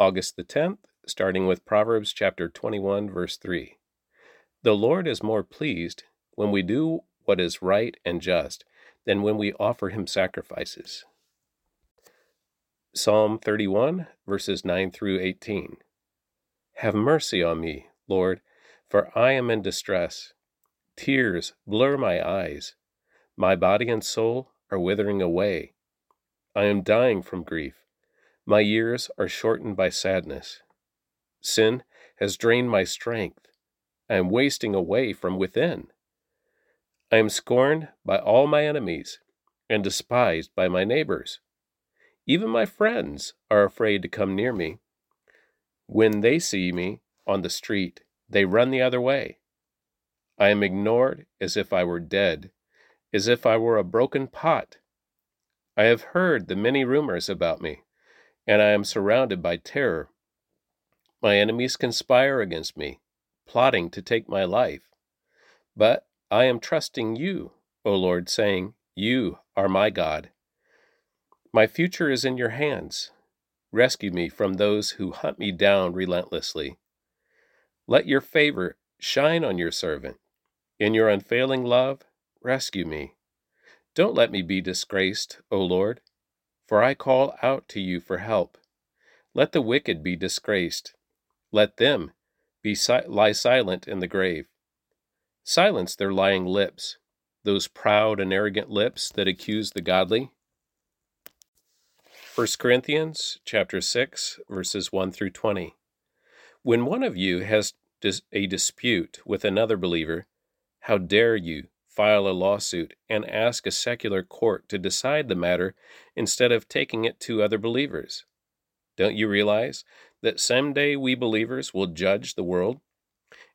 August the 10th, starting with Proverbs chapter 21, verse 3. The Lord is more pleased when we do what is right and just than when we offer him sacrifices. Psalm 31, verses 9 through 18. Have mercy on me, Lord, for I am in distress. Tears blur my eyes. My body and soul are withering away. I am dying from grief. My years are shortened by sadness. Sin has drained my strength. I am wasting away from within. I am scorned by all my enemies and despised by my neighbors. Even my friends are afraid to come near me. When they see me on the street, they run the other way. I am ignored as if I were dead, as if I were a broken pot. I have heard the many rumors about me and I am surrounded by terror. My enemies conspire against me, plotting to take my life. But I am trusting you, O Lord, saying, You are my God. My future is in your hands. Rescue me from those who hunt me down relentlessly. Let your favor shine on your servant. In your unfailing love, rescue me. Don't let me be disgraced, O Lord for I call out to you for help. Let the wicked be disgraced. Let them be si- lie silent in the grave. Silence their lying lips, those proud and arrogant lips that accuse the godly. 1 Corinthians chapter 6 verses 1 through 20. When one of you has a dispute with another believer, how dare you file a lawsuit and ask a secular court to decide the matter instead of taking it to other believers. Don't you realize that someday we believers will judge the world?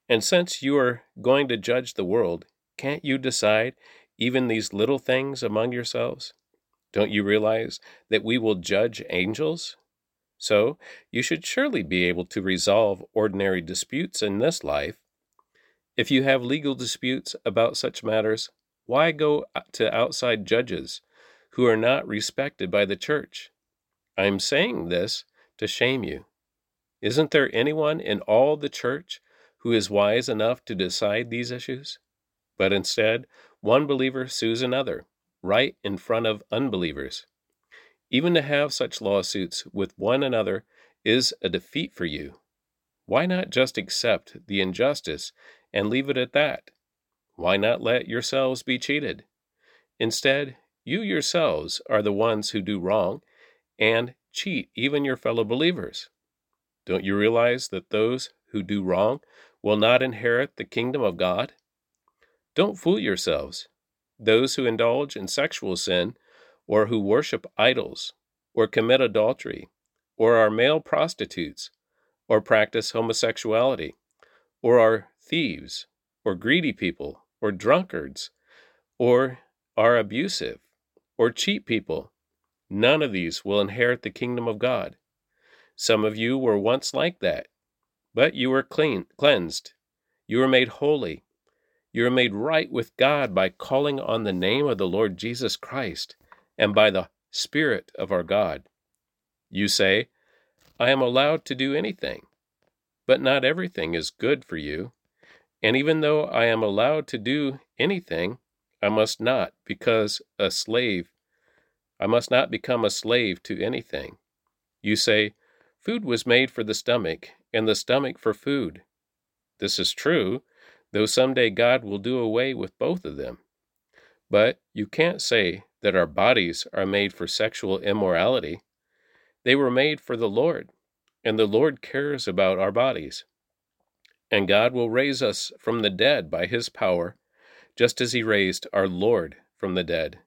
And since you are going to judge the world, can't you decide even these little things among yourselves? Don't you realize that we will judge angels? So, you should surely be able to resolve ordinary disputes in this life if you have legal disputes about such matters, why go uh, to outside judges who are not respected by the church? I am saying this to shame you. Isn't there anyone in all the church who is wise enough to decide these issues? But instead, one believer sues another, right in front of unbelievers. Even to have such lawsuits with one another is a defeat for you. Why not just accept the injustice and leave it at that? Why not let yourselves be cheated? Instead, you yourselves are the ones who do wrong and cheat even your fellow believers. Don't you realize that those who do wrong will not inherit the kingdom of God? Don't fool yourselves. Those who indulge in sexual sin, or who worship idols, or commit adultery, or are male prostitutes, or practice homosexuality, or are thieves, or greedy people, or drunkards, or are abusive, or cheat people. None of these will inherit the kingdom of God. Some of you were once like that, but you were clean, cleansed. You were made holy. You were made right with God by calling on the name of the Lord Jesus Christ and by the Spirit of our God. You say, I am allowed to do anything, but not everything is good for you. And even though I am allowed to do anything, I must not, because a slave, I must not become a slave to anything. You say, Food was made for the stomach, and the stomach for food. This is true, though someday God will do away with both of them. But you can't say that our bodies are made for sexual immorality. They were made for the Lord, and the Lord cares about our bodies and God will raise us from the dead by his power, just as he raised our Lord from the dead.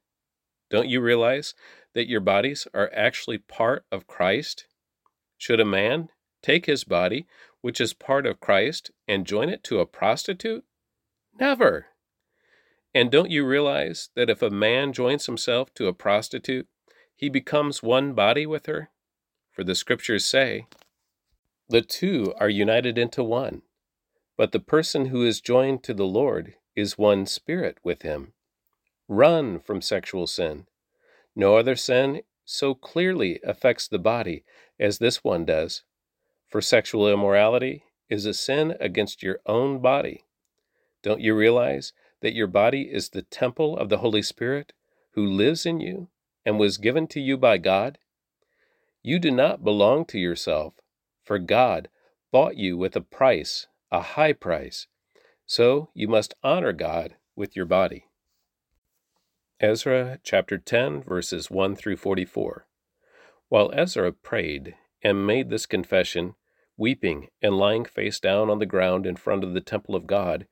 Don't you realize that your bodies are actually part of Christ? Should a man take his body, which is part of Christ, and join it to a prostitute? Never. And don't you realize that if a man joins himself to a prostitute, he becomes one body with her? For the scriptures say, the two are united into one. But the person who is joined to the Lord is one spirit with him. Run from sexual sin. No other sin so clearly affects the body as this one does, For sexual immorality is a sin against your own body. Don't you realize that your body is the temple of the Holy Spirit who lives in you and was given to you by God? You do not belong to yourself, for God bought you with a price, a high price. So you must honor God with your body. Ezra chapter 10, verses 1 through 44. While Ezra prayed and made this confession, weeping and lying face down on the ground in front of the temple of God,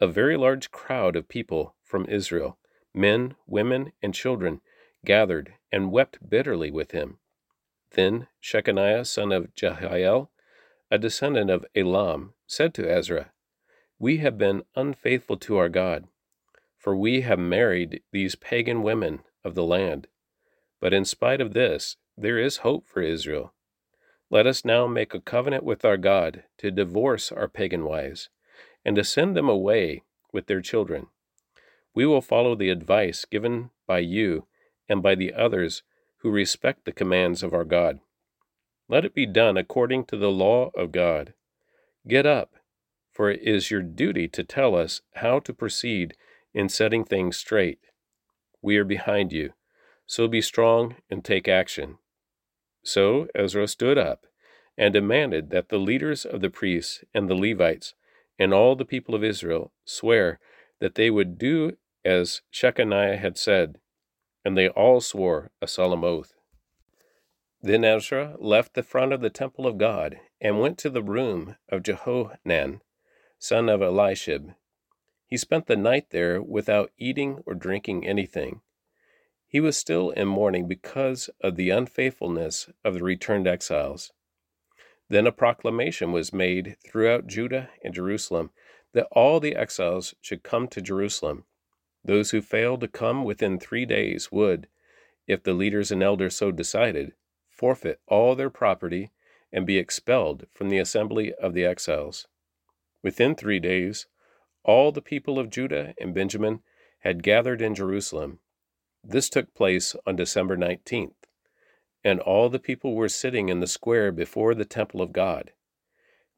a very large crowd of people from Israel, men, women, and children, gathered and wept bitterly with him. Then Shecaniah son of Jehiel, a descendant of Elam, said to Ezra, We have been unfaithful to our God, for we have married these pagan women of the land. But in spite of this, there is hope for Israel let us now make a covenant with our God to divorce our pagan wives, and to send them away with their children. We will follow the advice given by you and by the others who respect the commands of our God. Let it be done according to the law of God. Get up, for it is your duty to tell us how to proceed in setting things straight. We are behind you, so be strong and take action. So Ezra stood up and demanded that the leaders of the priests and the Levites and all the people of Israel swear that they would do as Shecaniah had said, and they all swore a solemn oath. Then Ezra left the front of the temple of God and went to the room of Jehohanan, son of Eliashib. He spent the night there without eating or drinking anything. He was still in mourning because of the unfaithfulness of the returned exiles. Then a proclamation was made throughout Judah and Jerusalem that all the exiles should come to Jerusalem. Those who failed to come within three days would, if the leaders and elders so decided, forfeit all their property and be expelled from the assembly of the exiles. Within three days, all the people of Judah and Benjamin had gathered in Jerusalem, this took place on December 19th, and all the people were sitting in the square before the temple of God.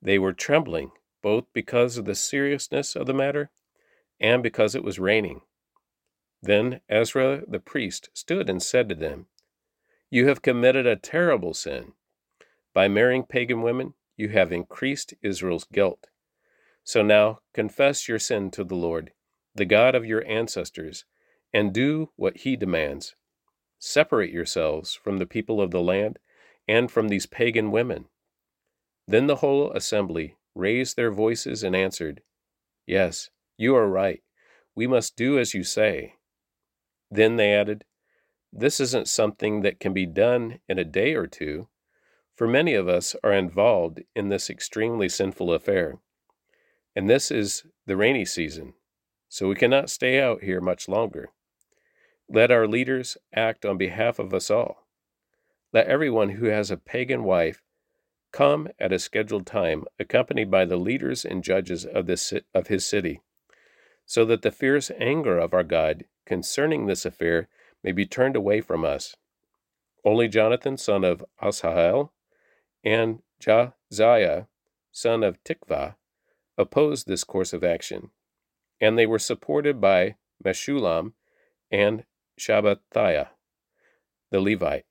They were trembling, both because of the seriousness of the matter and because it was raining. Then Ezra the priest stood and said to them, You have committed a terrible sin. By marrying pagan women, you have increased Israel's guilt. So now confess your sin to the Lord, the God of your ancestors and do what he demands. Separate yourselves from the people of the land and from these pagan women. Then the whole assembly raised their voices and answered, Yes, you are right. We must do as you say. Then they added, This isn't something that can be done in a day or two, for many of us are involved in this extremely sinful affair. And this is the rainy season, so we cannot stay out here much longer. Let our leaders act on behalf of us all. Let everyone who has a pagan wife come at a scheduled time, accompanied by the leaders and judges of, this, of his city, so that the fierce anger of our God concerning this affair may be turned away from us. Only Jonathan, son of Asahel, and Jahzeiah, son of Tikvah, opposed this course of action, and they were supported by Meshullam and Shabbathiah, the Levite.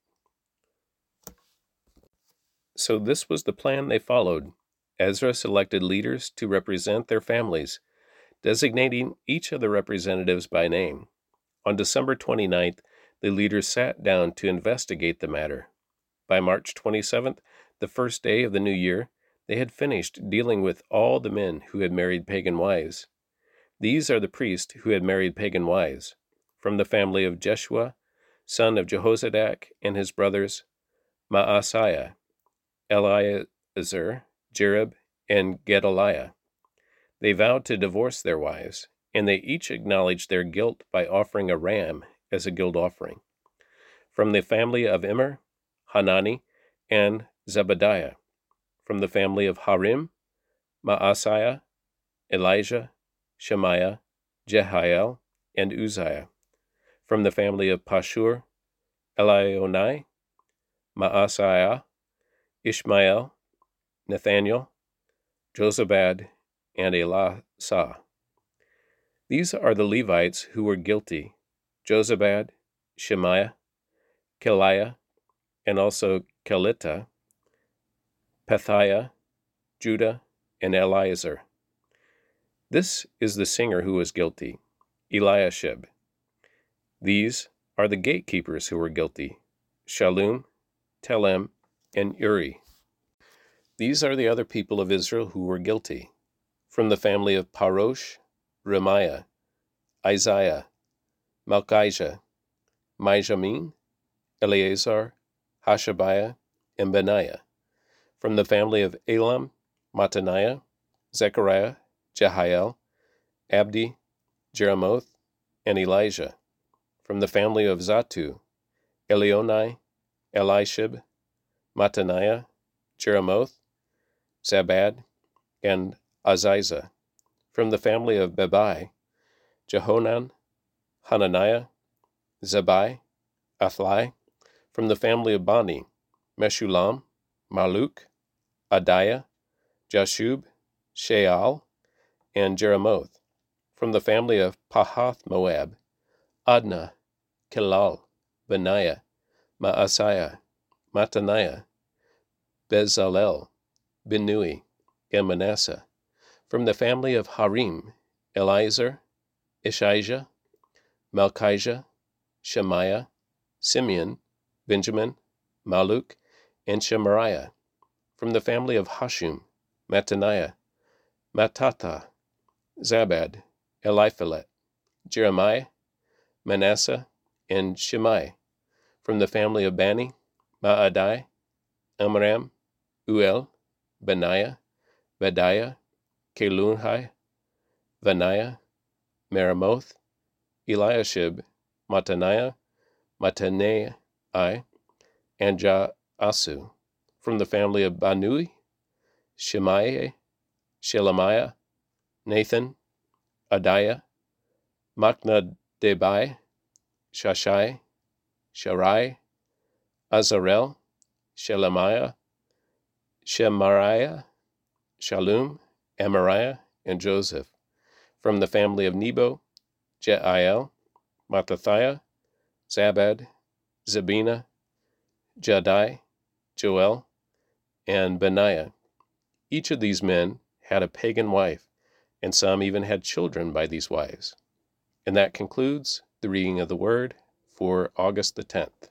So this was the plan they followed. Ezra selected leaders to represent their families, designating each of the representatives by name. On December 29th, the leaders sat down to investigate the matter. By March 27th, the first day of the new year, they had finished dealing with all the men who had married pagan wives. These are the priests who had married pagan wives from the family of Jeshua, son of Jehozadak, and his brothers Maaseiah, Eleazar, Jarib, and Gedaliah. They vowed to divorce their wives, and they each acknowledged their guilt by offering a ram as a guilt offering. From the family of Immer, Hanani, and Zebadiah. From the family of Harim, Maaseiah, Elijah, Shemaiah, Jehiel, and Uzziah. From the family of Pashhur, Elioenai, Maaseiah, Ishmael, Nathaniel, Jozabad, and Elasah. These are the Levites who were guilty Jozabad, Shemaiah, Kelaiah, and also Kelita, Pethiah, Judah, and Eliezer. This is the singer who was guilty, Eliashib. These are the gatekeepers who were guilty, Shallum, Telem, and Uri. These are the other people of Israel who were guilty. From the family of Parosh, Ramiah, Isaiah, Malkijah, Mijamin, Eleazar, Hashabiah, and Benaiah. From the family of Elam, Mattaniah, Zechariah, Jehiel, Abdi, Jeremoth, and Elijah. From the family of Zattu, Elioenai, Eliashib, Mattaniah, Jeremoth, Zabad, and Aziza. From the family of Bebai, Jehonan, Hananiah, Zabbai, Athlai. From the family of Bani, Meshullam, Malluch, Adaiah, Jashub, Sheal, and Jeremoth. From the family of Pahath Moab, Adnah, Kelal, Benaiah, Maaseiah, Mattaniah, Bezalel, Binnui, and Manasseh. From the family of Harim, Eliezer, Ishijah, Malkijah, Shemaiah, Simeon, Benjamin, Malluch, and Shemariah. From the family of Hashum, Mattaniah, Mattatha, Zabad, Eliphelet, Jeremiah, Manasseh, and Shimei. From the family of Bani, Maadai, Amram, Uel, Benaiah, Bedeiah, Kelunhai, Vaniah, Meremoth, Eliashib, Mattaniah, Mattenai, and Jaasu. From the family of Banui, Shemaiah, Shelemiah, Nathan, Adaiah, Macnadebai, Shashai, Sharai, Azarel, Shelemiah, Shemariah, Shallum, Amariah, and Joseph. From the family of Nebo, Jeiel, Mattithiah, Zabad, Zebina, Jaddai, Joel, and Benaiah. Each of these men had a pagan wife, and some even had children by these wives. And that concludes the reading of the Word for August the 10th.